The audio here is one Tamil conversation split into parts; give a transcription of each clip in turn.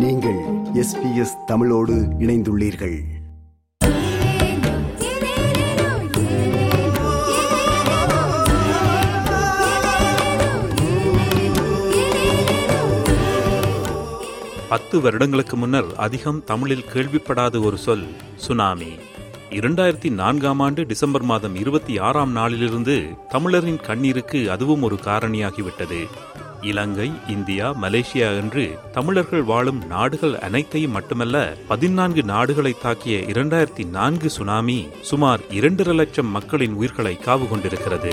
நீங்கள் எஸ்பிஎஸ் தமிழோடு இணைந்துள்ளீர்கள். பத்து வருடங்களுக்கு முன்னர் அதிகம் தமிழில் கேள்விப்படாத ஒரு சொல் சுனாமி. இரண்டாயிரத்தி நான்காம் ஆண்டு டிசம்பர் மாதம் இருபத்தி ஆறாம் நாளிலிருந்து தமிழரின் கண்ணீருக்கு அதுவும் ஒரு காரணியாகிவிட்டது. இலங்கை இந்தியா மலேசியா என்று தமிழர்கள் வாழும் நாடுகள் அனைத்தையும் மட்டுமல்ல பதினான்கு நாடுகளை தாக்கிய இரண்டாயிரத்தி நான்கு சுனாமி சுமார் இரண்டரை லட்சம் மக்களின் உயிர்களை காவு கொண்டிருக்கிறது.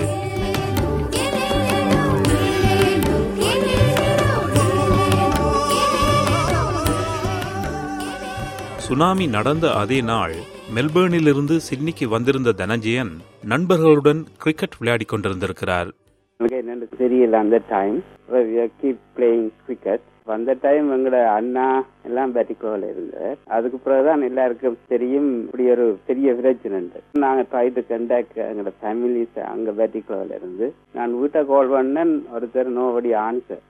சுனாமி நடந்த அதே நாள் மெல்பேர்னிலிருந்து சிட்னிக்கு வந்திருந்த தனஞ்சயன் நண்பர்களுடன் கிரிக்கெட் விளையாடிக் கொண்டிருந்திருக்கிறார். எனக்கு என்னன்னு தெரியல அந்த டைம் கீப் பிளேயிங் கிரிக்கெட் அந்த டைம் எங்களோட அண்ணா எல்லாம் பேட்டிக்கோவில் இருந்தார். அதுக்கு பிறகுதான் எல்லாருக்கும் தெரியும். இப்படி ஒரு பெரிய பிரச்சனை நாங்க ட்ரை டு கண்டாக்ட் எங்களோட ஃபேமிலிஸ் அங்க பேட்டிக்கோவில் இருந்து. நான் வீட்டை கால் பண்ணேன். ஒருத்தர் நோபடி ஆன்சர்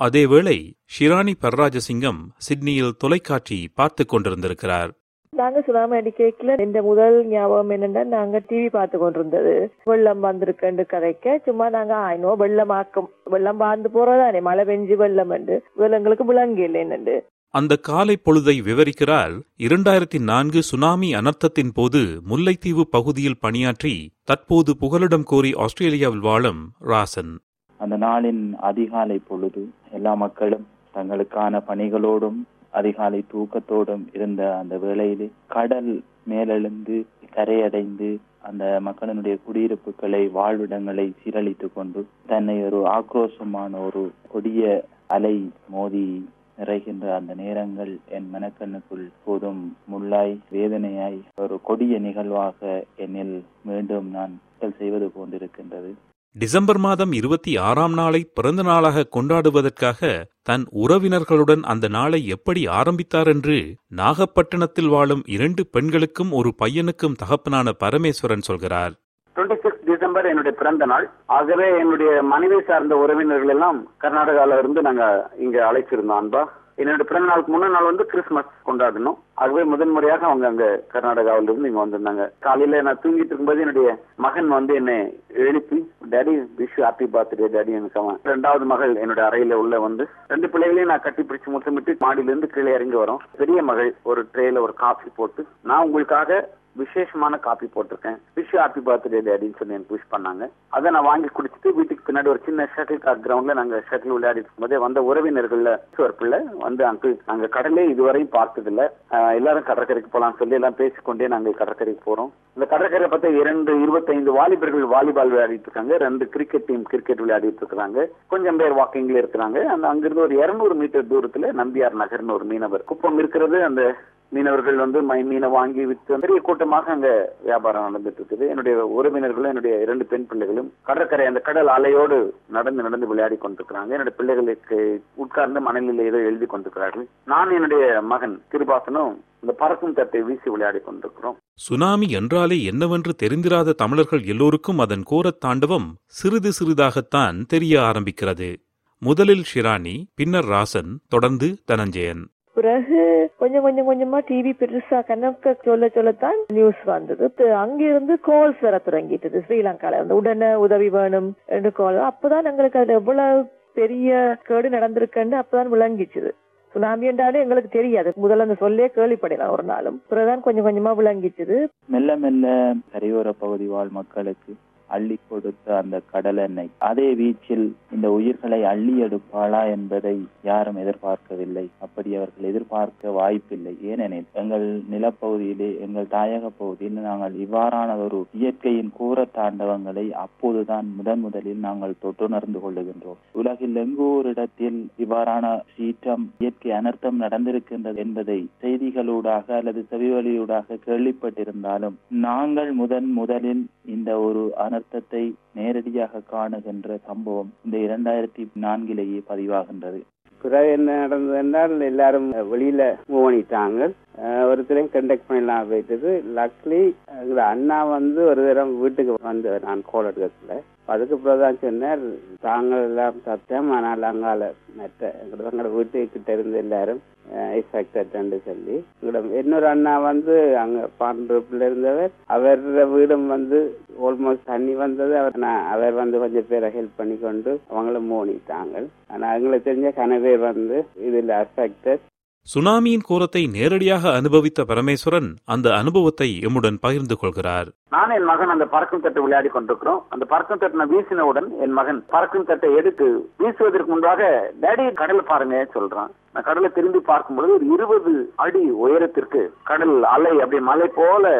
அதேவேளை ஷிராணி பர்ராஜசிங்கம் சிட்னியில் தொலைக்காட்சி பார்த்து கொண்டிருந்திருக்கிறார். நாங்க சுனாமி அடிக்கல இந்த முதல் ஞாபகம் என்னன்னா நாங்க டிவி பார்த்து கொண்டிருந்தது. வெள்ளம் வந்திருக்குன்னு கதைக்க. சும்மா நாங்க ஆயினோ வெள்ளமாக்கும் வெள்ளம் வாழ்ந்து போறதானே மழை பெஞ்சு வெள்ளம் என்று. எங்களுக்கு விளங்கு இல்லைன்னு அந்த காலை பொழுதை விவரிக்கிறார். இரண்டாயிரத்தி நான்கு சுனாமி அனர்த்தத்தின் போது முல்லைத்தீவு பகுதியில் பணியாற்றி தற்போது புகலிடம் கோரி ஆஸ்திரேலியாவில் வாழும் ராசன். அந்த நாளின் அதிகாலை பொழுது எல்லா மக்களும் தங்களுக்கான பணிகளோடும் அதிகாலை தூக்கத்தோடும் இருந்த அந்த வேளையிலே கடல் மேலெழுந்து கரையடைந்து அந்த மக்களினுடைய குடியிருப்புகளை வாழ்விடங்களை சீரழித்து கொண்டு தன்னை ஒரு ஆக்ரோஷமான ஒரு கொடிய அலை மோதி நிறைகின்ற அந்த நேரங்கள் என் மனக்கண்ணுக்குள் போதும் முள்ளாய் வேதனையாய் ஒரு கொடிய நிகழ்வாக என்னில் மீண்டும் நான் செய்வது போன்றிருக்கின்றது. டிசம்பர் மாதம் இருபத்தி ஆறாம் நாளை பிறந்த நாளாக கொண்டாடுவதற்காக தன் உறவினர்களுடன் அந்த நாளை எப்படி ஆரம்பித்தார் என்று நாகப்பட்டினத்தில் வாழும் இரண்டு பெண்களுக்கும் ஒரு பையனுக்கும் தகப்பனான பரமேஸ்வரன் சொல்கிறார். டிசம்பர் என்னுடைய பிறந்த நாள். ஆகவே என்னுடைய மனைவி சார்ந்த உறவினர்கள் எல்லாம் கர்நாடகால இருந்து நாங்க இங்க அழைச்சிருந்தோம் அன்பா. என்னோட பிறந்த நாளுக்கு முன்னாள் நாள் வந்து கிறிஸ்துமஸ் கொண்டாடணும். முதன் முதன்முறையாக அவங்க அங்க கர்நாடகாவில இருந்து இங்க வந்திருந்தாங்க. காலையில நான் தூங்கிட்டு இருக்கும்போது என்னுடைய மகன் வந்து என்னை எழுப்பி daddy wish happy birthday daddy எனக்கு அவன் ரெண்டாவது மகள் என்னோட அறையில உள்ள வந்து ரெண்டு பிள்ளைகளையும் நான் கட்டி பிடிச்சு முத்தமிட்டு மாடியிலிருந்து கீழே இறங்கி வரோம். பெரிய மகள் ஒரு ட்ரேல ஒரு காஃபி போட்டு நான் உங்களுக்காக விசேஷமான காப்பி போட்டிருக்கேன். விஷ் ஹாப்பி பர்த்டே டேடின்னு சொல்லி எனக்கு விஷ் பண்ணாங்க. அதை நான் வாங்கி குடிச்சிட்டு வீட்டுக்கு பின்னாடி ஒரு சின்ன ஷட்டில் கார்க் கிரவுண்ட்ல நாங்க ஷட்டில் விளையாடிட்டு இருக்கும்போதே வந்த உறவினர்கள்ல ஒரு பிள்ளை வந்து அங்கிள் நாங்க கடலே இதுவரையும் பார்த்ததில்ல. எல்லாரும் கடற்கரைக்கு போலாம் சொல்லி எல்லாம் பேசிக்கொண்டே நாங்கள் கடற்கரைக்கு போறோம். இந்த கடற்கரை பார்த்தா இரண்டு இருபத்தைந்து வாலிபர்கள் வாலிபால் விளையாடிட்டு இருக்காங்க. ரெண்டு கிரிக்கெட் டீம் கிரிக்கெட் விளையாடிட்டு இருக்காங்க கொஞ்சம் பேர் வாக்கிங்ல இருக்கிறாங்க. அந்த அங்கிருந்து ஒரு இருநூறு மீட்டர் தூரத்துல நம்பியார் நகர்னு ஒரு மீனவர் குப்பம் இருக்கிறது. அந்த மீனவர்கள் வந்து மை மீனை வாங்கி விற்று பெரிய கூட்டமாக அங்க வியாபாரம் நடந்துட்டு இருக்குது என்னுடைய உறவினர்களும் என்னுடைய இரண்டு பெண் பிள்ளைகளும் கடற்கரை அந்த கடல் அலையோடு நடந்து நடந்து விளையாடி கொண்டிருக்கிறாங்க. என்னுடைய பிள்ளைகளுக்கு உட்கார்ந்து மணலில் ஏதோ எழுதி கொண்டிருக்கிறார்கள். நான் என்னுடைய மகன் திருபாசனும் இந்த பறக்கும் தட்டை வீசி விளையாடி கொண்டிருக்கிறோம். சுனாமி என்றாலே என்னவென்று தெரிந்திராத தமிழர்கள் எல்லோருக்கும் அதன் கோரத் தாண்டவம் சிறிது சிறிதாகத்தான் தெரிய ஆரம்பிக்கிறது. முதலில் ஷிராணி பின்னர் ராசன் தொடர்ந்து தனஞ்சயன். பிறகு கொஞ்சம் கொஞ்சம் கொஞ்சமா டிவி பெருசா கணக்க சொல்ல சொல்லத்தான் நியூஸ் வந்தது. அங்கிருந்து கால்ஸ் வர தொடங்கிட்டது. ஸ்ரீலங்கால வந்து உடனே உதவி வேணும் என்று கால் அப்பதான் எங்களுக்கு அதுல எவ்வளவு பெரிய கேடு நடந்திருக்குன்னு அப்பதான் விளங்கிச்சுது சுனாமி என்றாலே எங்களுக்கு தெரியாது. முதல்ல அந்த சொல்லே கேள்விப்படலாம் ஒரு நாளும். பிறகுதான் கொஞ்சம் கொஞ்சமா விளங்கிச்சுது மெல்ல மெல்ல கரையோர பகுதி வாழ் மக்களுக்கு அள்ளி கொடுத்த அந்த கடல் எண்ணெய் அதே வீச்சில் இந்த உயிர்களை அள்ளி எடுப்பாளா என்பதை யாரும் எதிர்பார்க்கவில்லை. அப்படி அவர்கள் எதிர்பார்க்க வாய்ப்பில்லை. ஏனெனில் எங்கள் நிலப்பகுதியிலே எங்கள் தாயக பகுதியில் நாங்கள் இவ்வாறான ஒரு இயற்கையின் கூற தாண்டவங்களை அப்போதுதான் முதன் முதலில் நாங்கள் தொட்டுணர்ந்து கொள்ளுகின்றோம். உலகில் எங்கூரிடத்தில் ஒரு இடத்தில் இவ்வாறான சீற்றம் இயற்கை அனர்த்தம் நடந்திருக்கின்றது என்பதை செய்திகளூடாக அல்லது செவிவழியூடாக கேள்விப்பட்டிருந்தாலும் நாங்கள் முதன் முதலில் இந்த ஒரு அனர்த்தத்தை நேரடியாக காணுகின்ற சம்பவம் இந்த இரண்டாயிரத்தி நான்கிலேயே பதிவாகின்றது. பிறகு என்ன நடந்தது என்றால் எல்லாரும் வெளியில மூவ் பண்ணிட்டாங்க ஒருத்தரையும் கண்டக்ட் பண்ணலாம் போயிட்டது. லக்லி அண்ணா வந்து ஒரு தரம் வீட்டுக்கு வந்து நான் கோல் எடுக்கல. அதுக்கு பிறகுதான் சொன்னார் தாங்கள் எல்லாம் சத்தம் ஆனால் அங்கால மற்ற எங்களோட எங்களோட வீட்டுக்கிட்ட இருந்து எல்லாரும் எஃபெக்டட்னு சொல்லி எங்களிடம் இன்னொரு அண்ணா வந்து அங்க பாண்டிருப்புல இருந்தவர். அவர் வீடும் வந்து ஆல்மோஸ்ட் தண்ணி வந்தது. அவர் நான் அவர் வந்து கொஞ்சம் பேரை ஹெல்ப் பண்ணி கொண்டு அவங்களும் மோனிட்டாங்க ஆனா எங்களுக்கு தெரிஞ்ச கனவே வந்து இதுல அஃபெக்டட் சுனாமியின் கோரத்தை நேரடியாக அனுபவித்த பரமேஸ்வரன் அந்த அனுபவத்தை எம்முடன் பகிர்ந்து கொள்கிறார். நான் என் மகன் அந்த பறக்கும் தட்டை விளையாடி கொண்டிருக்கிறோம். அந்த பறக்கும் தட்டை வீசினவுடன் என் மகன் பறக்கும் தட்டை எடுத்து வீசுவதற்கு முன்பாக டேடி கடல் பாருங்க சொல்றான். நான் கடலை திரும்பி பார்க்கும் பொழுது ஒரு இருபது அடி உயரத்திற்கு கடல் அலை அப்படியே மலை போல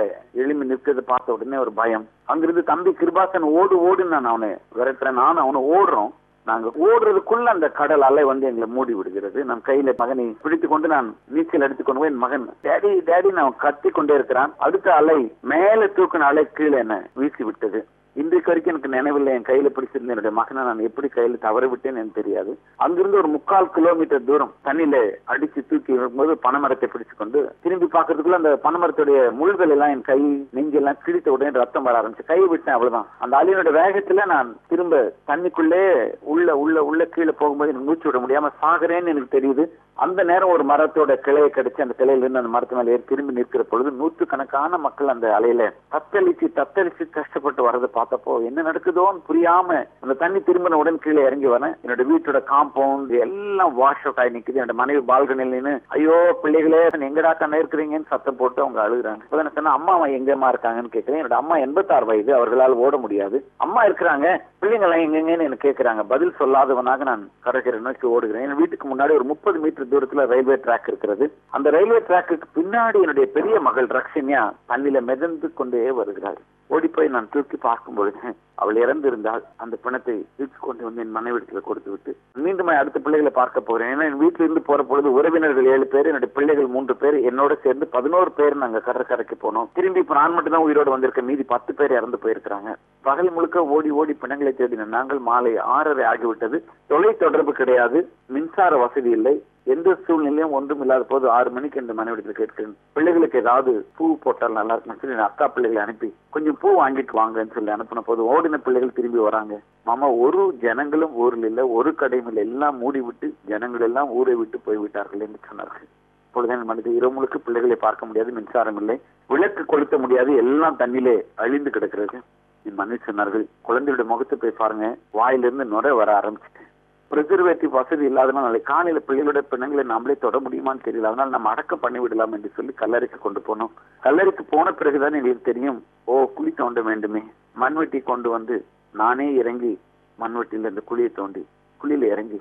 எழும்பி நிற்கிறது பார்த்த உடனே ஒரு பயம். அங்கிருந்து தம்பி கிருபாசன் ஓடு ஓடுன்னு நான் அவனை விரட்டுறேன். நான் அவனை ஓடுறோம். நாங்க ஓடுறதுக்குள்ள அந்த கடல் அலை வந்து எங்களை மூடி விடுகிறது. நம் கையில மகனை பிடித்து கொண்டு நான் நீச்சல் எடுத்துக்கொண்டு போய் என் மகன் டேடி டேடி நான் கத்தி கொண்டே இருக்கிறான். அடுத்த அலை மேல தூக்கின அலை கீழே என்ன? வீசி விட்டது. இன்றைக்கு வரைக்கும் எனக்கு நினைவில்லை. என் கையில பிடிச்சிருந்த என்னுடைய மகனை நான் எப்படி கையில தவற விட்டேன்னு எனக்கு தெரியாது. அங்கிருந்து ஒரு முக்கால் கிலோமீட்டர் தூரம் தண்ணியில அடிச்சு தூக்கி வரும்போது பனைமரத்தை பிடிச்சு கொண்டு திரும்பி பாக்குறதுக்குள்ள அந்த பனைமரத்துடைய முள்கள் எல்லாம் என் கை நெஞ்செல்லாம் கிழித்த உடனே ரத்தம் வர ஆரம்பிச்சு. கை விட்டேன் அவ்வளவுதான். அந்த அலையினோட வேகத்துல நான் திரும்ப தண்ணிக்குள்ளே உள்ள உள்ள உள்ள கீழே போகும்போது எனக்கு மூச்சு விட முடியாம சாகுறேன்னு எனக்கு தெரியுது. அந்த நேரம் ஒரு மரத்தோட கிளையை கடிச்சு அந்த கிளையில இருந்து அந்த மரத்து மேலே திரும்பி நிற்கிற பொழுது நூற்று கணக்கான மக்கள் அந்த அலையில தத்தளிச்சு தத்தளிச்சு கஷ்டப்பட்டு வர்றதை பார்த்தப்போ என்ன நடக்குதோன்னு புரியாம அந்த தண்ணி திரும்பின உடன் கீழே இறங்கி வரேன் என்னோட வீட்டோட காம்பவுண்ட் எல்லாம் வாஷ் அவுட் ஆகி நிக்குது. என்னோட மனைவி பால்கனில் ஐயோ பிள்ளைகளே எங்கடா கண்ண இருக்கிறீங்கன்னு சத்தம் போட்டு அவங்க அழுகுறாங்க. இப்ப நான் சொன்ன அம்மா அவன் எங்கம்மா இருக்காங்கன்னு கேட்கிறேன் என்னோட அம்மா எண்பத்தாறு வயது. அவர்களால் ஓட முடியாது. அம்மா இருக்கிறாங்க. பிள்ளைங்க எல்லாம் எங்கெங்கன்னு எனக்கு கேட்கறாங்க பதில் சொல்லாதவனாக நான் கடற்கரை நோக்கி ஓடுகிறேன். என் வீட்டுக்கு முன்னாடி ஒரு முப்பது மீட்டர் தூரத்துல ரயில்வே ட்ராக் இருக்கிறது. அந்த ரயில்வே ட்ராக்கு பின்னாடி என்னுடைய பெரிய மகள் ரக்ஷன்யா தண்ணில மிதந்து கொண்டே வருகிறாள். ஓடி போய் நான் தூக்கி பார்க்கும் பொழுது அவள் இறந்திருந்தால் அந்த பிணத்தை தூக்கி கொண்டு வந்து என் மனைவிடத்துல கொடுத்து விட்டு மீண்டும் அடுத்த பிள்ளைகளை பார்க்க போகிறேன். ஏன்னா என் வீட்டில இருந்து போற பொழுது உறவினர்கள் ஏழு பேர் என்னுடைய பிள்ளைகள் மூன்று பேர் என்னோட சேர்ந்து பதினோரு பேர் நாங்க கடற்கரைக்கு போனோம். திரும்பி இப்ப நான் மட்டும் தான் உயிரோடு வந்திருக்கேன். மீதி பத்து பேர் இறந்து போயிருக்கிறாங்க. பகல் முழுக்க ஓடி ஓடி பிணங்களை தேடின நாங்கள் மாலை ஆறரை ஆகிவிட்டது. தொலை தொடர்பு கிடையாது. மின்சார வசதி இல்லை. எந்த சூழ்நிலையும் ஒன்றும் இல்லாத போது ஆறு மணிக்கு இந்த மனைவிடத்தில் கேட்கிறேன். பிள்ளைகளுக்கு ஏதாவது பூ போட்டால் நல்லா இருக்கும்னு சொல்லி அக்கா பிள்ளைகளை அனுப்பி கொஞ்சம் பூ வாங்கிட்டு வாங்கன்னு சொல்லி அனுப்பின போது ஓடின பிள்ளைகள் திரும்பி வராங்க. மாமா ஒரு ஜனங்களும் ஊரில் இல்ல ஒரு கடையும் இல்லை. எல்லாம் மூடி விட்டு ஜனங்கள் எல்லாம் ஊரை விட்டு போய்விட்டார்கள் என்று சொன்னார்கள். இப்பொழுது மனித இரவு முழுக்க பிள்ளைகளை பார்க்க முடியாது மின்சாரம் இல்லை. விளக்கு கொளுத்த முடியாது எல்லாம் தண்ணிலே அழிந்து கிடக்கிறது. என் மனைவி சொன்னார்கள் குழந்தையோட முகத்தை போய் பாருங்க. வாயிலிருந்து நுரை வர ஆரம்பிச்சிட்டு ப்ரிசர்வேட்டிவ் வசதி இல்லாதனால நாளை காலையில பிள்ளைகளோட பிணங்களை நாமளே தொட முடியுமான்னு தெரியல. அதனால நம்ம அடக்கம் பண்ணி விடலாம் என்று சொல்லி கல்லறைக்கு கொண்டு போனோம். கல்லறைக்கு போன பிறகுதான் எங்களுக்கு தெரியும். ஓ குழி தோண்ட வேண்டுமே. மண்வெட்டி கொண்டு வந்து நானே இறங்கி மண்வெட்டியில இந்த குழியை தோண்டி குழியில இறங்கி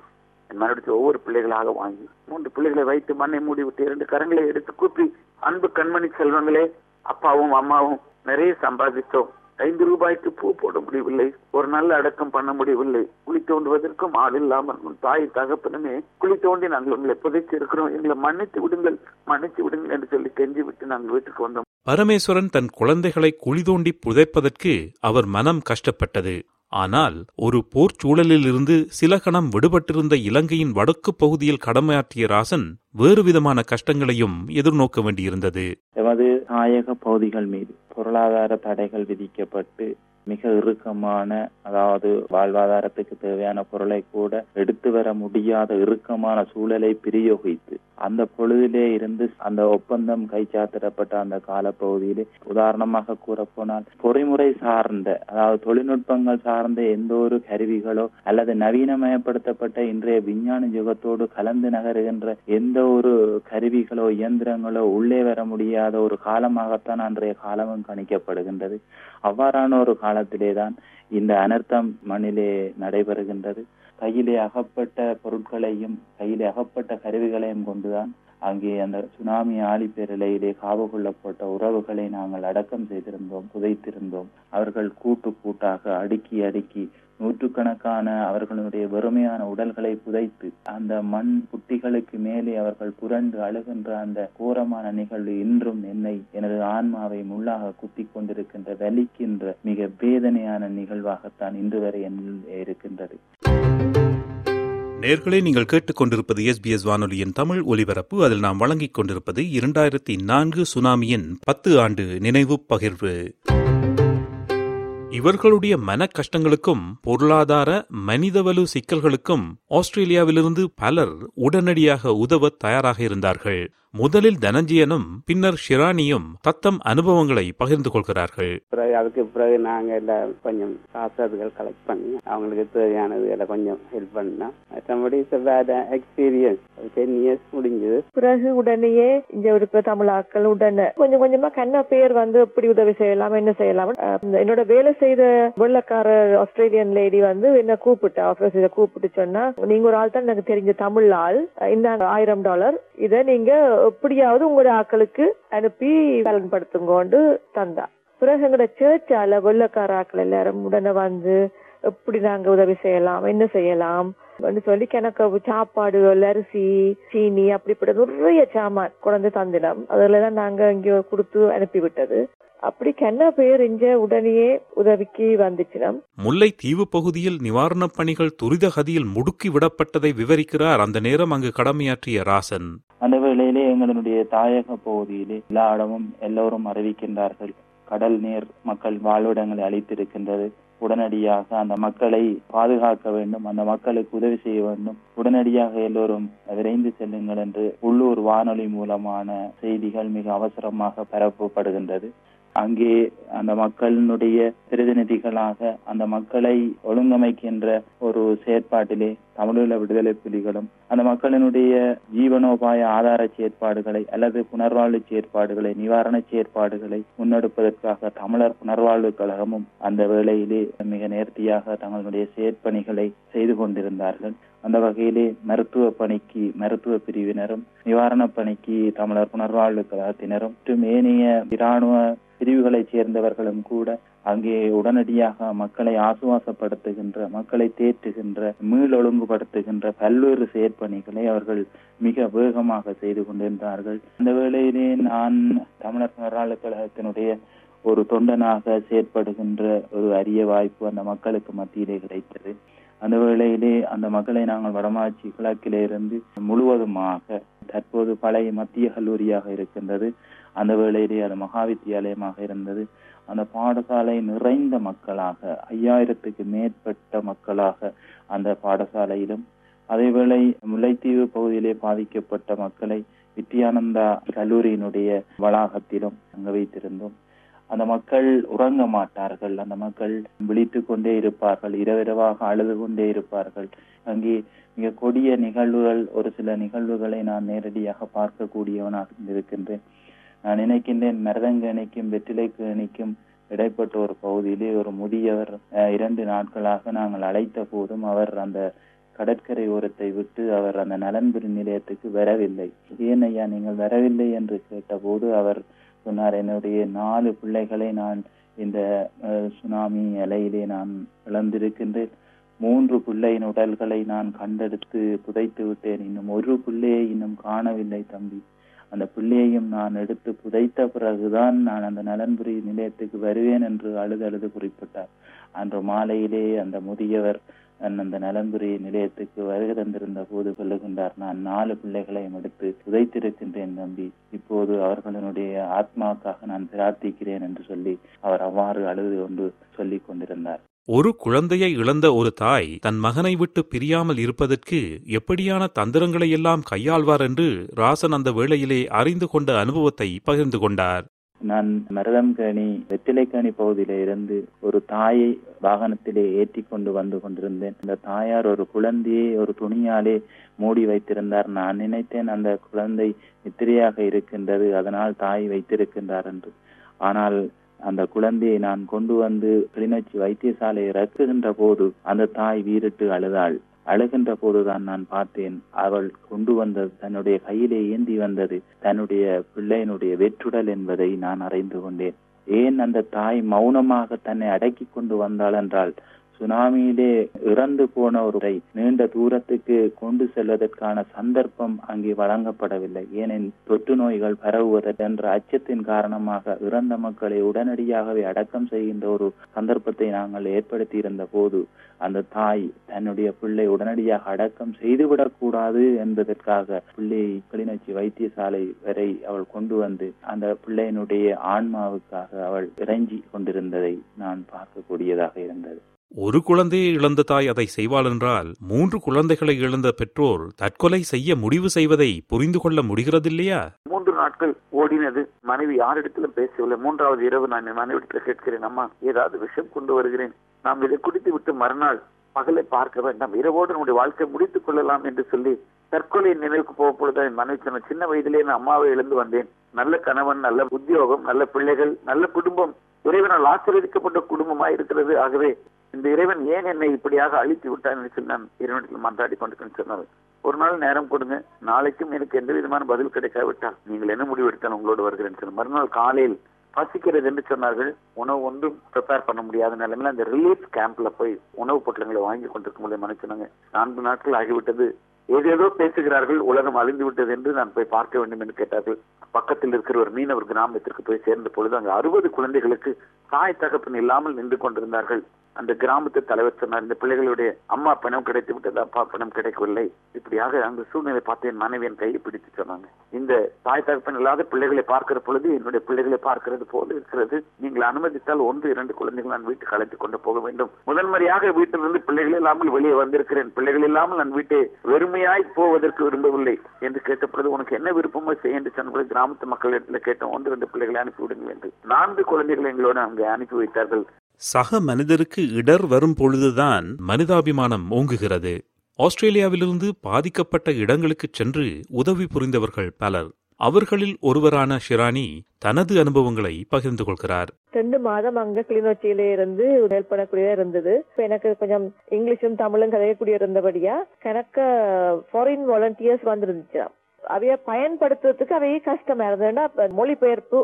என் மறுபடியும் ஒவ்வொரு பிள்ளைகளாக வாங்கி மூன்று பிள்ளைகளை வைத்து மண்ணை மூடி விட்டு இரண்டு கரங்களை எடுத்து கூப்பி அன்பு கண்மணி செல்வங்களே அப்பாவும் அம்மாவும் நிறைய சம்பாதித்தோம். ஐந்து ரூபாய்க்கு பூ போட முடியவில்லை. ஒரு நல்ல அடக்கம் பண்ண முடியவில்லை. குழி தோண்டுவதற்கும் ஆள் இல்லாமல் உன் தாய் தகப்பனுமே குழி தோண்டி நாங்கள் உங்களை புதைச்சு இருக்கிறோம் எங்களை மன்னித்து விடுங்கள் மன்னித்து விடுங்கள் என்று சொல்லி கெஞ்சி விட்டு நாங்கள் வீட்டுக்கு வந்தோம். பரமேஸ்வரன் தன் குழந்தைகளை குழி தோண்டி புதைப்பதற்கு அவர் மனம் கஷ்டப்பட்டது. ஆனால் ஒரு போர் சூழலிலிருந்து சில கணம் விடுபட்டிருந்த இலங்கையின் வடக்கு பகுதியில் கடமையாற்றிய ராசன் வேறு விதமான கஷ்டங்களையும் எதிர்நோக்க வேண்டியிருந்தது. எமது தாயக பகுதிகள் மீது பொருளாதார தடைகள் விதிக்கப்பட்டு மிக இறுக்கமான அதாவது வாழ்வாதாரத்துக்கு தேவையான பொருளை கூட எடுத்து வர முடியாத இறுக்கமான சூழலை பிரயோகித்து அந்த பொழுதிலே இருந்து அந்த ஒப்பந்தம் கைச்சாத்திடப்பட்ட அந்த காலப்பகுதியிலே உதாரணமாக கூறப்போனால் பொறிமுறை சார்ந்த அதாவது தொழில்நுட்பங்கள் சார்ந்த எந்த ஒரு கருவிகளோ அல்லது நவீனமயப்படுத்தப்பட்ட இன்றைய விஞ்ஞான யுகத்தோடு கலந்து நகருகின்ற எந்த ஒரு கருவிகளோ இயந்திரங்களோ உள்ளே வர முடியாத ஒரு காலமாகத்தான் அன்றைய காலமும் கணிக்கப்படுகின்றது. அவ்வாறான ஒரு காலத்திலேதான் இந்த அனர்த்தம் மண்ணிலே நடைபெறுகின்றது. கையிலே அகப்பட்ட பொருட்களையும் கையிலே அகப்பட்ட கருவிகளையும் கொண்டுதான் அங்கே அந்த சுனாமி ஆழிப்பேரலையிலே காவு கொள்ளப்பட்ட உறவுகளை நாங்கள் அடக்கம் செய்திருந்தோம் புதைத்திருந்தோம். அவர்கள் கூட்டு கூட்டாக அடுக்கி அடுக்கி நூற்றுக்கணக்கான அவர்களுடைய வெறுமையான உடல்களை புதைத்து அந்த மண் புட்டிகளுக்கு மேலே அவர்கள் புரண்டு அழுகின்ற அந்த கோரமான நிகழ்வு இன்றும் என்னை எனது ஆன்மாவை முள்ளாக குத்தி கொண்டிருக்கின்ற வலிக்கின்ற மிக வேதனையான நிகழ்வாகத்தான் இன்று வரை என்னில் இருக்கின்றது. நேர்களை நீங்கள் கேட்டுக்கொண்டிருப்பது எஸ்பிஎஸ் வானொலியின் தமிழ் ஒலிபரப்பு. அதில் நாம் வழங்கிக் கொண்டிருப்பது இரண்டாயிரத்தி நான்கு சுனாமியின் பத்து ஆண்டு நினைவு பகிர்வு. இவர்களுடைய மன கஷ்டங்களுக்கும் பொருளாதார மனிதவலு சிக்கல்களுக்கும் ஆஸ்திரேலியாவிலிருந்து பலர் உடனடியாக உதவ தயாராக இருந்தார்கள். முதலில் தனஞ்சயனும் பின்னர் ஷிரானியும் தத்தம் அனுபவங்களை பகிர்ந்து கொள்கிறார்கள். பிறகு அதுக்கு பிறகு நாங்க எல்லாம் கொஞ்சம் காசுகள் கலெக்ட் பண்ணி அவங்களுக்கு தேவையானது எல்லாம் கொஞ்சம் ஹெல்ப் பண்ணோம் மற்றபடி வேற எக்ஸ்பீரியன்ஸ் டென் இயர்ஸ் முடிஞ்சது. பிறகு உடனேயே இங்க இருக்க தமிழாக்கள் உடனே கொஞ்சம் கொஞ்சமா கண்ண பேர் வந்து எப்படி உதவி செய்யலாம் என்ன செய்யலாம். என்னோட வேலை செய்த வெள்ளக்கார ஆஸ்திரேலியன் லேடி வந்து என்ன கூப்பிட்டா ஆபீஸ் இதை கூப்பிட்டு சொன்னா நீங்க ஒரு ஆள் தான் எனக்கு தெரிஞ்ச தமிழ் ஆள். இந்த ஆயிரம் டாலர் இதை நீங்க எப்படியாவது உங்களோட ஆக்களுக்கு அனுப்பி பலன்படுத்துங்கோண்டு தந்தா. பிறகு எங்களோட சேர்ச்சால வெள்ளக்கார ஆக்கள் எல்லாரும் உடனே வந்து எப்படி நாங்க உதவி செய்யலாம் என்ன செய்யலாம் அப்படின்னு சொல்லி எனக்கு சாப்பாடு அரிசி சீனி அப்படிப்பட்ட நிறைய சாமான் கொண்டு தந்திடம் அதுல தான் நாங்க இங்க கொடுத்து அனுப்பி விட்டது அப்படி கண்ணா பேர் இங்க உடனேயே உதவிக்கு வந்துச்சினம் முல்லைத்தீவு பகுதியில் நிவாரணப் பணிகள் துரித கதியில் முடுக்கி விடப்பட்டதை விவரிக்கிறார் அந்த நேரம் அங்கு கடமையாற்றிய ராசன். அந்த வேளையிலே எங்களுடைய தாயக பகுதியிலே எல்லா இடமும் எல்லோரும் அறிவிக்கின்றார்கள். கடல் நீர் மக்கள் வாழ்விடங்களை அளித்திருக்கின்றது. உடனடியாக அந்த மக்களை பாதுகாக்க வேண்டும் அந்த மக்களுக்கு உதவி செய்ய வேண்டும். உடனடியாக எல்லோரும் விரைந்து செல்லுங்கள் என்று உள்ளூர் வானொலி மூலமான செய்திகள் மிக அவசரமாக பரப்பப்படுகின்றது. அங்கே அந்த மக்களினுடைய பிரதிநிதிகளாக அந்த மக்களை ஒழுங்கமைக்கின்ற ஒரு செயற்பாட்டிலே தமிழீழ விடுதலை புலிகளும் அந்த மக்களினுடைய ஜீவனோபாய ஆதார செயற்பாடுகளை அல்லது புனர்வாழ்வு செயற்பாடுகளை நிவாரண செயற்பாடுகளை முன்னெடுப்பதற்காக தமிழர் புனர்வாழ்வு கழகமும் அந்த வேளையிலே மிக நேர்த்தியாக தங்களுடைய செயற்பணிகளை செய்து கொண்டிருந்தார்கள். அந்த வகையிலே மருத்துவ பணிக்கு மருத்துவ பிரிவினரும் நிவாரண பணிக்கு தமிழர் புனர்வாழ்வு கழகத்தினரும் மற்றும் ஏனைய இராணுவ பிரிவுகளைச் சேர்ந்தவர்களும் கூட அங்கே உடனடியாக மக்களை ஆசுவாசப்படுத்துகின்ற மக்களை தேற்றுகின்ற மீள் ஒழுங்குபடுத்துகின்ற பல்வேறு செயற்பணிகளை அவர்கள் மிக வேகமாக செய்து கொண்டிருந்தார்கள். அந்த வேளையிலே நான் தமிழர் புனர்வாழ்வு கழகத்தினுடைய ஒரு தொண்டனாக செயற்படுகின்ற ஒரு அரிய வாய்ப்பு அந்த மக்களுக்கு மத்தியிலே கிடைத்தது. அந்த வேளையிலே அந்த மக்களை நாங்கள் வடமாட்சி கிழக்கிலே இருந்து முழுவதுமாக தற்போது பழைய மத்திய கல்லூரியாக இருக்கின்றது. அந்த வேளையிலே அது மகாவித்தியாலயமாக இருந்தது. அந்த பாடசாலை நிறைந்த மக்களாக ஐயாயிரத்துக்கு மேற்பட்ட மக்களாக அந்த பாடசாலையிலும் அதேவேளை முல்லைத்தீவு பகுதியிலே பாதிக்கப்பட்ட மக்களை வித்யானந்தா கல்லூரியினுடைய வளாகத்திலும் அங்கு வைத்திருந்தோம். அந்த மக்கள் உறங்க மாட்டார்கள் அந்த மக்கள் விழித்து கொண்டே இருப்பார்கள் இரவிரவாக அழுது கொண்டே இருப்பார்கள். அங்கே மிக கொடிய நிகழ்வுகள் ஒரு சில நிகழ்வுகளை நான் நேரடியாக பார்க்கக்கூடியவனாக இருக்கின்றேன். நான் நினைக்கின்றேன் மருதங்கணிக்கும் வெற்றிலைக்கு அணிக்கும் இடைப்பட்ட ஒரு பகுதியிலே ஒரு முதியவர் இரண்டு நாட்களாக நாங்கள் அழைத்த போதும் அவர் அந்த கடற்கரை ஓரத்தை விட்டு அவர் அந்த நலன்புரி நிலையத்துக்கு வரவில்லை. ஏன் ஐயா நீங்கள் வரவில்லை என்று கேட்டபோது அவர் சொன்னார் என்னுடைய நாலு பிள்ளைகளை நான் இந்த சுனாமி அலையிலே நான் இழந்திருக்கின்றேன். மூன்று பிள்ளையின் உடல்களை நான் கண்டெடுத்து புதைத்து விட்டேன். இன்னும் ஒரு பிள்ளையை இன்னும் காணவில்லை தம்பி. அந்த பிள்ளையையும் நான் எடுத்து புதைத்த பிறகுதான் நான் அந்த நலன்புரி நிலையத்துக்கு வருவேன் என்று அழுது அழுது குறிப்பிட்டார். அன்று மாலையிலே அந்த முதியவர் அந்த நலன்புரி நிலையத்துக்கு வருகை தந்திருந்த போது சொல்லுகின்றார் நான் நாலு பிள்ளைகளையும் எடுத்து புதைத்திருக்கின்றேன் தம்பி. இப்போது அவர்களுடைய ஆத்மாவுக்காக நான் பிரார்த்திக்கிறேன் என்று சொல்லி அவர் அவ்வாறு அழுது கொண்டு சொல்லிக் கொண்டிருந்தார். ஒரு குழந்தையை இழந்த ஒரு தாய் தன் மகனை விட்டு பிரியாமல் இருப்பதற்கு எப்படியான தந்திரங்களை எல்லாம் கையாள்வார் என்று ராசன் அந்த வேளையிலே அறிந்து கொண்ட அனுபவத்தை பகிர்ந்து கொண்டார். நான் மரதம்கணி வெத்திலைக்கணி பகுதியில இருந்து ஒரு தாயை வாகனத்திலே ஏற்றி கொண்டு வந்து கொண்டிருந்தேன். அந்த தாயார் ஒரு குழந்தையை ஒரு துணியாலே மூடி வைத்திருந்தார். நான் நினைத்தேன் அந்த குழந்தை நித்திரையாக இருக்கின்றது அதனால் தாய் வைத்திருக்கின்றார் என்று. ஆனால் அந்த குழந்தையை நான் கொண்டு வந்து கிளிநொச்சி வைத்தியசாலை இறக்குகின்ற போது அந்த தாய் வீரிட்டு அழுதாள். அழுகின்ற போதுதான் நான் பார்த்தேன் அவள் கொண்டு வந்தது தன்னுடைய கையிலே ஏந்தி வந்தது தன்னுடைய பிள்ளையினுடைய வெற்றுடல் என்பதை நான் அறிந்து கொண்டேன். ஏன் அந்த தாய் மௌனமாக தன்னை அடக்கி கொண்டு வந்தாள் என்றால் சுனாமியிலே இறந்து போன ஒருவரை நீண்ட தூரத்துக்கு கொண்டு செல்வதற்கான சந்தர்ப்பம் அங்கே வழங்கப்படவில்லை. ஏனெனில் தொற்று நோய்கள் பரவுவதற்கு என்ற அச்சத்தின் காரணமாக இறந்த மக்களை உடனடியாகவே அடக்கம் செய்கின்ற ஒரு சந்தர்ப்பத்தை நாங்கள் ஏற்படுத்தி இருந்த போது அந்த தாய் தன்னுடைய பிள்ளை உடனடியாக அடக்கம் செய்துவிடக்கூடாது என்பதற்காக பிள்ளையை கிளிநொச்சி வைத்தியசாலை வரை அவள் கொண்டு வந்து அந்த பிள்ளையினுடைய ஆன்மாவுக்காக அவள் இறைஞ்சி கொண்டிருந்ததை நான் பார்க்கக்கூடியதாக இருந்தது. ஒரு குழந்தையை இழந்த தாய் அதை செய்வாள் என்றால் மூன்று குழந்தைகளை இழந்த பெற்றோர் தற்கொலை செய்ய முடிவு செய்வதை புரிந்து கொள்ள முடிகிறதில்லையா? மூன்று நாட்கள் ஓடினது. மனைவி யாரிடத்திலும் பேசவில்லை. மூன்றாவது இரவு நான் என் மனைவிடத்தில் கேட்கிறேன் அம்மா ஏதாவது விஷம் கொண்டு வருகிறேன். நாம் இதை குடித்து விட்டு மறுநாள் பகலை பார்க்க வேண்டாம். இரவோடு நம்முடைய வாழ்க்கை முடித்துக் கொள்ளலாம் என்று சொல்லி தற்கொலை நினைவுக்கு போக பொழுது என் மனைவி சொன்ன சின்ன வயதிலே நான் அம்மாவை இழந்து வந்தேன். நல்ல கணவன் நல்ல உத்தியோகம் நல்ல பிள்ளைகள் நல்ல குடும்பம். இறைவனால் ஆசிரியக்கப்பட்ட குடும்பமாய் இருக்கிறது. ஆகவே இந்த இறைவன் ஏன் என்னை இப்படியாக அழித்து விட்டான் என்று சொல்லி நான் இறைவனத்தில் மன்றாடி கொண்டிருக்கேன் சொன்னார் ஒரு நாள் நேரம் கொடுங்க நாளைக்கும் எனக்கு எந்த விதமான பதில் கிடைக்காவிட்டால் நீங்கள் என்ன முடிவு எடுத்தாலும் உங்களோடு வருகிறேன் சொன்ன மறுநாள் காலையில் பசிக்கிறது என்று சொன்னார்கள் உணவு ஒன்றும் ப்ரிப்பேர் பண்ண முடியாத நிலைமையில அந்த ரிலீஃப் கேம்ப்ல போய் உணவு பொட்டலங்களை வாங்கி கொண்டிருக்க முடியும் சொன்னாங்க நான்கு நாட்கள் ஆகிவிட்டது ஏதேதோ பேசுகிறார்கள் உலகம் அழிந்து விட்டது என்று நான் போய் பார்க்க வேண்டும் என்று கேட்டார்கள். பக்கத்தில் இருக்கிற ஒரு மீனவர் கிராமத்திற்கு போய் சேர்ந்த பொழுது அங்கு அறுபது குழந்தைகளுக்கு தாய் தகப்பன் இல்லாமல் நின்று கொண்டிருந்தார்கள். அந்த கிராமத்து தலைவர் சொன்னார் இந்த பிள்ளைகளுடைய அம்மா பணம் கிடைத்து விட்டது அப்பா பணம் கிடைக்கவில்லை. இப்படியாக அந்த சூழ்நிலை பார்த்து என் மனைவி என் கையை பிடித்து சொன்னாங்க. இந்த தாய் தகப்பன் இல்லாத பிள்ளைகளை பார்க்கிற பொழுது என்னுடைய பிள்ளைகளை பார்க்கிறது போல இருக்கிறது. நீங்கள் அனுமதித்தால் ஒன்று இரண்டு குழந்தைகள் நான் வீட்டுக்கு அழைத்துக் கொண்டு போக வேண்டும். முதன்முறையாக வீட்டிலிருந்து பிள்ளைகள் இல்லாமல் வெளியே வந்திருக்கிறேன். பிள்ளைகள் இல்லாமல் நான் வீட்டை வெறுமையாய் போவதற்கு விரும்பவில்லை. என்று கேட்ட பொழுது உனக்கு என்ன விருப்பமோ செய்ய என்று சொன்ன கிராமத்து மக்கள் இடத்துல கேட்டோம் ஒன்று இரண்டு பிள்ளைகளை அனுப்பிவிடுங்கள் என்று. நான்கு குழந்தைகள் எங்களோட அங்கே அனுப்பி வைத்தார்கள். சக மனிதருக்கு இடர் வரும் பொழுதுதான் மனிதாபிமானம் ஓங்குகிறது. ஆஸ்திரேலியாவிலிருந்து பாதிக்கப்பட்ட இடங்களுக்கு சென்று உதவி புரிந்தவர்கள் பலர். அவர்களில் ஒருவரான ஷிரானி தனது அனுபவங்களை பகிர்ந்து கொள்கிறார். ரெண்டு மாதம் அங்க கிளிநொச்சியில இருந்து செயல்படக்கூடியதா இருந்தது. இப்ப எனக்கு கொஞ்சம் இங்கிலீஷும் தமிழும் கதையக்கூடிய இருந்தபடியா கணக்க ஃபாரின் வாலண்டியர்ஸ் வந்துருந்துச்சு. அவைய பயன்படுத்துறதுக்கு அவையே கஷ்டமா இருந்ததுன்னா மொழிபெயர்ப்பு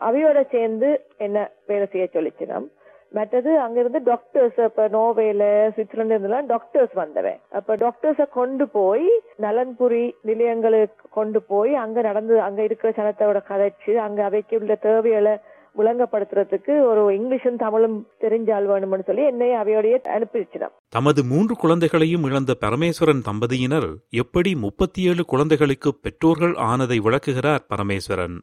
அவையோட சேர்ந்து என்ன வேலை செய்ய சொல்லிச்சினம் மற்றது அங்கிருந்து டாக்டர்ஸ் இப்ப நோவேல சுவிட்சர்லாந்து இருந்தெல்லாம் டாக்டர்ஸ் வந்தவன். அப்ப டாக்டர்ஸ கொண்டு போய் நலன்புரி நிலையங்களுக்கு கொண்டு போய் அங்க நடந்து அங்க இருக்கிற சனத்தோட கதைச்சு அங்க அவைக்கு உள்ள தேவைகளை விளங்கப்படுத்துறதுக்கு ஒரு இங்கிலீஷும் தமிழும் தெரிஞ்சால் வேணும்னு சொல்லி என்னை அவையோடய அனுப்பிச்சிடும் தமது மூன்று குழந்தைகளையும் இழந்த பரமேஸ்வரன் தம்பதியினர் எப்படி முப்பத்தி ஏழு குழந்தைகளுக்கு பெற்றோர்கள் ஆனதை விளக்குகிறார் பரமேஸ்வரன்.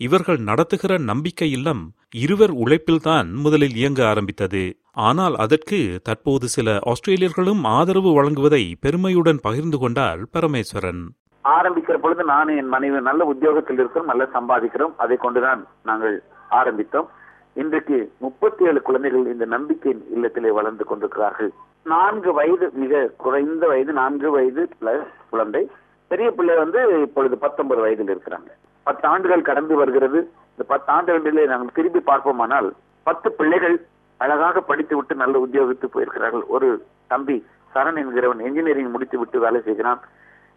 இவர்கள் நடத்துகிற நம்பிக்கை இல்லம் இருவர் உழைப்பில்தான் முதலில் இயங்க ஆரம்பித்தது. ஆனால் அதற்கு தற்போது சில ஆஸ்திரேலியர்களும் ஆதரவு வழங்குவதை பெருமையுடன் பகிர்ந்து கொண்டார் பரமேஸ்வரன். ஆரம்பிக்கிற பொழுது நானும் என் மனைவி நல்ல உத்தியோகத்தில் இருக்கிறோம் நல்ல சம்பாதிக்கிறோம். அதை கொண்டுதான் நாங்கள் ஆரம்பித்தோம். இன்றைக்கு முப்பத்தி ஏழு குழந்தைகள் இந்த நம்பிக்கையின் இல்லத்திலே வளர்ந்து கொண்டிருக்கிறார்கள். நான்கு வயது மிக குறைந்த வயது நான்கு வயது பிளஸ் குழந்தை. பெரிய பிள்ளை வந்து இப்பொழுது பத்தொன்பது வயதில் இருக்கிறாங்க. பத்து ஆண்டுகள் கடந்து வருகிறது. இந்த பத்து ஆண்டுகளிலே நாங்கள் திரும்பி பார்ப்போமானால் பத்து பிள்ளைகள் அழகாக படித்து விட்டு நல்ல உத்தியோகத்துக்கு போயிருக்கிறார்கள். ஒரு தம்பி சரண் என்கிறவன் என்ஜினியரிங் முடித்து விட்டு வேலை செய்கிறான்.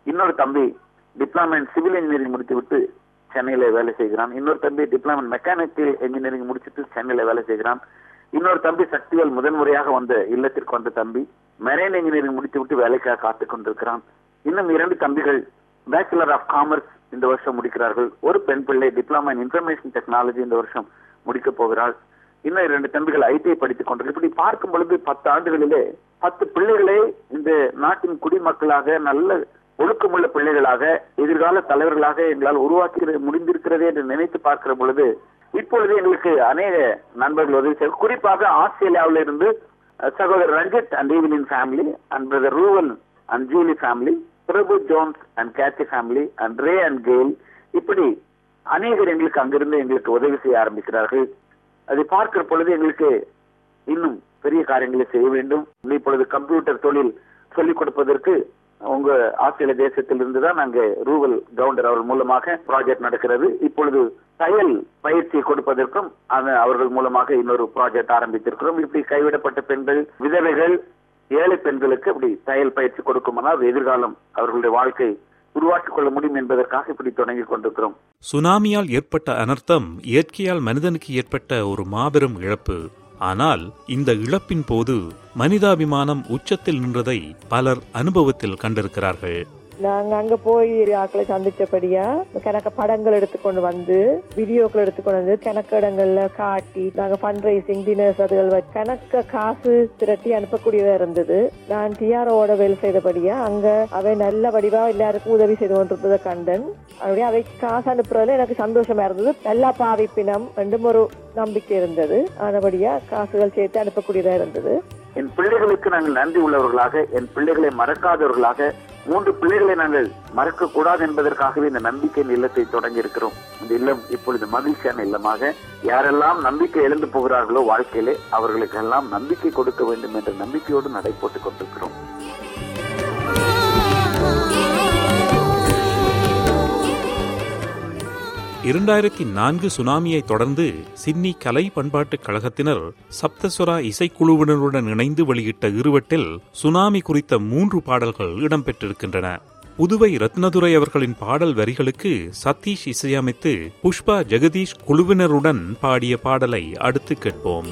இன்னொரு தம்பி டிப்ளமா இன் சிவில் இன்ஜினியரிங் முடித்து விட்டு சென்னையில வேலை செய்கிறான். இன்னொரு தம்பி டிப்ளமோ மெக்கானிக்கல் இன்ஜினியரிங் முடிச்சுட்டு சென்னையில வேலை செய்கிறான். இன்னொரு தம்பி சக்திவேல் முதன்முறையாக வந்த இல்லத்திற்கு வந்த தம்பி மெரைன் இன்ஜினியரிங் முடித்து விட்டு வேலைக்காக காத்துக் கொண்டிருக்கிறான். இன்னும் இரண்டு தம்பிகள் பேச்சுலர் ஆஃப் காமர்ஸ் இந்த வருஷம் முடிக்கிறார்கள். ஒரு பெண் பிள்ளை டிப்ளமா இன் இன்ஃபர்மேஷன் டெக்னாலஜி இந்த வருஷம் முடிக்க போகிறாள். இன்னும் இரண்டு தம்பிகள் ஐடிஐ படித்துக் கொண்டு இப்படி பார்க்கும் பொழுது பத்து ஆண்டுகளிலே பத்து பிள்ளைகளே இந்த நாட்டின் குடிமக்களாக நல்ல ஒழுக்கமுள்ள பிள்ளைகளாக எதிர்கால தலைவர்களாக எங்களால் உருவாக்கி முடிந்திருக்கிறது என்று நினைத்து பார்க்கிற பொழுது இப்பொழுது எங்களுக்கு அநேக நண்பர்கள் உதவி செய்ய குறிப்பாக ஆஸ்திரேலியாவில இருந்து சகோதரர் Ranjith and ஈவினின் family and brother Ruwan and Julie family Prabhu Jones and Kathy family and Ray and Gail இப்படி அநேகர் எங்களுக்கு அங்கிருந்து எங்களுக்கு உதவி செய்ய ஆரம்பிக்கிறார்கள். அதை பார்க்கிற பொழுது எங்களுக்கு இன்னும் பெரிய காரியங்களை செய்ய வேண்டும். இப்பொழுது கம்ப்யூட்டர் தொழில் சொல்லிக் கொடுப்பதற்கு உங்க ஆஸ்திரேலிய தேசத்திலிருந்து தான் அங்கு ரூவல் கவுண்டர் அவர்கள் மூலமாக ப்ராஜெக்ட் நடக்கிறது. இப்பொழுது தையல் பயிற்சி கொடுப்பதற்கும் அவர்கள் மூலமாக இன்னொரு ப்ராஜெக்ட் ஆரம்பித்திருக்கிறோம். இப்படி கைவிடப்பட்ட பெண்கள் விதவைகள் ஏழை பெண்களுக்கு இப்படி தையல் பயிற்சி கொடுக்குமானால் எதிர்காலம் அவர்களுடைய வாழ்க்கை உருவாக்கிக் கொள்ள முடியும் என்பதற்காக இப்படி தொடங்கி கொண்டிருக்கிறோம். சுனாமியால் ஏற்பட்ட அனர்த்தம் இயற்கையால் மனிதனுக்கு ஏற்பட்ட ஒரு மாபெரும் இழப்பு. ஆனால் இந்த இழப்பின் போது மனிதாபிமானம் உச்சத்தில் நின்றதை பலர் அனுபவத்தில் கண்டிருக்கிறார்கள். நாங்க அங்க போய் ஆக்களை சந்திச்சபடியா கணக்க படங்கள் எடுத்துக்கொண்டு வந்து வீடியோக்கள் எடுத்துக்கொண்டு வந்து கணக்கு இடங்கள்ல காட்டி நாங்க ஃபண்ட் ரைசிங் டினர்ஸ் அதுகள் கணக்க காசு திரட்டி அனுப்பக்கூடியதா இருந்தது. நான் டிஆர்ஓட வேலை செய்தபடியா அங்க அவை நல்ல வடிவா எல்லாருக்கும் உதவி செய்து கொண்டிருந்ததை கண்டன். அப்படியே அவை காசு அனுப்புறதுல எனக்கு சந்தோஷமா இருந்தது. நல்லா பாவிப்பினம் ரெண்டும் ஒரு நம்பிக்கை இருந்தது. ஆனபடியா காசுகள் சேர்த்து அனுப்பக்கூடியதா இருந்தது. என் பிள்ளைகளுக்கு நாங்கள் நன்றி உள்ளவர்களாக என் பிள்ளைகளை மறக்காதவர்களாக மூன்று பிள்ளைகளை நாங்கள் மறக்க கூடாது என்பதற்காகவே இந்த நம்பிக்கையின் இல்லத்தை தொடங்கி இருக்கிறோம் இந்த இல்லம் இப்பொழுது மகிழ்ச்சியான இல்லமாக யாரெல்லாம் நம்பிக்கை இழந்து போகிறார்களோ வாழ்க்கையிலே அவர்களுக்கெல்லாம் நம்பிக்கை கொடுக்க வேண்டும் என்ற நம்பிக்கையோடு நடைபோட்டுக் கொண்டிருக்கிறோம். இரண்டாயிரத்தி நான்கு சுனாமியை தொடர்ந்து சிட்னி கலை பண்பாட்டுக் கழகத்தினர் சப்தஸ்வரா இசைக்குழுவினருடன் இணைந்து வெளியிட்ட இருவட்டில் சுனாமி குறித்த மூன்று பாடல்கள் இடம்பெற்றிருக்கின்றன. புதுவை ரத்னதுரை அவர்களின் பாடல் வரிகளுக்கு சதீஷ் இசையமைத்து புஷ்பா ஜெகதீஷ் குழுவினருடன் பாடிய பாடலை அடுத்து கேட்போம்.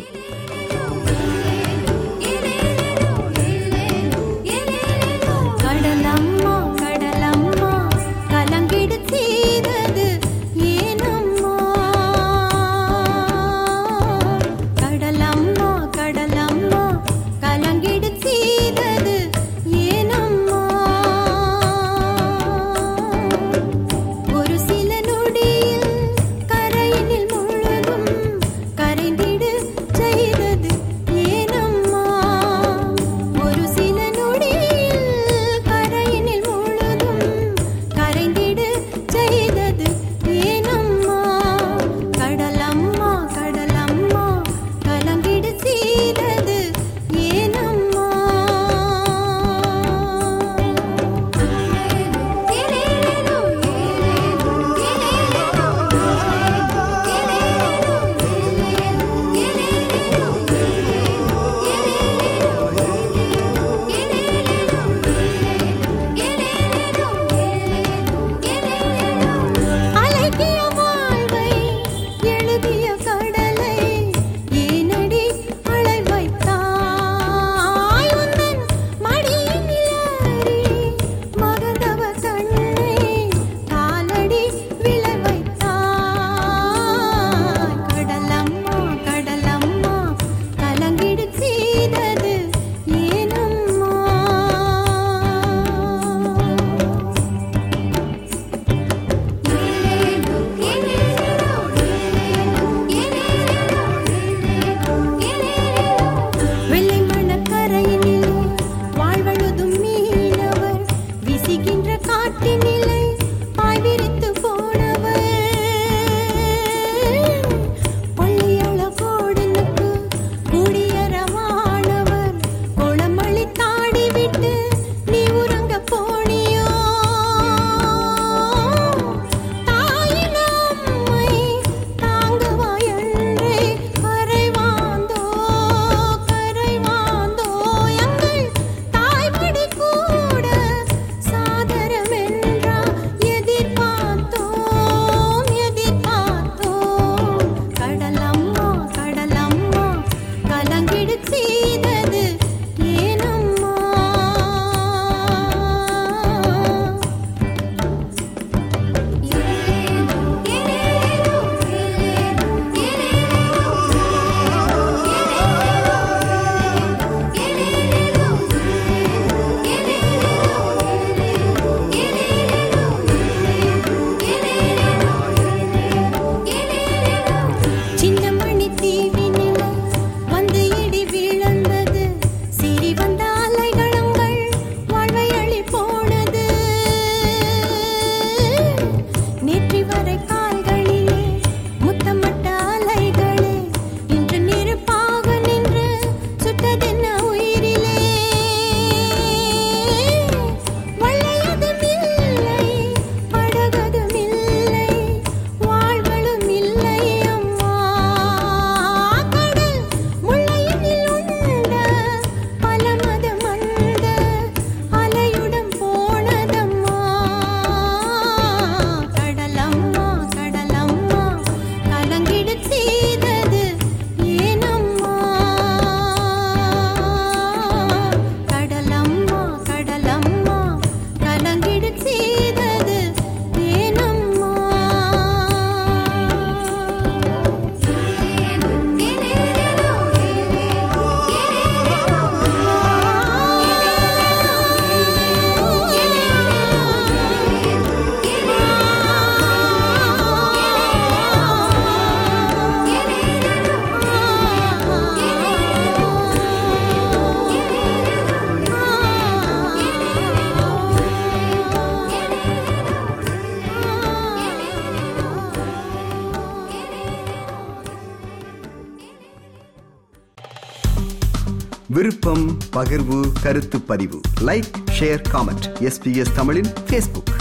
விருப்பம் பகிர்வு கருத்து பதிவு. லைக் ஷேர் காமெண்ட் எஸ்பிஎஸ் தமிழின் ஃபேஸ்புக்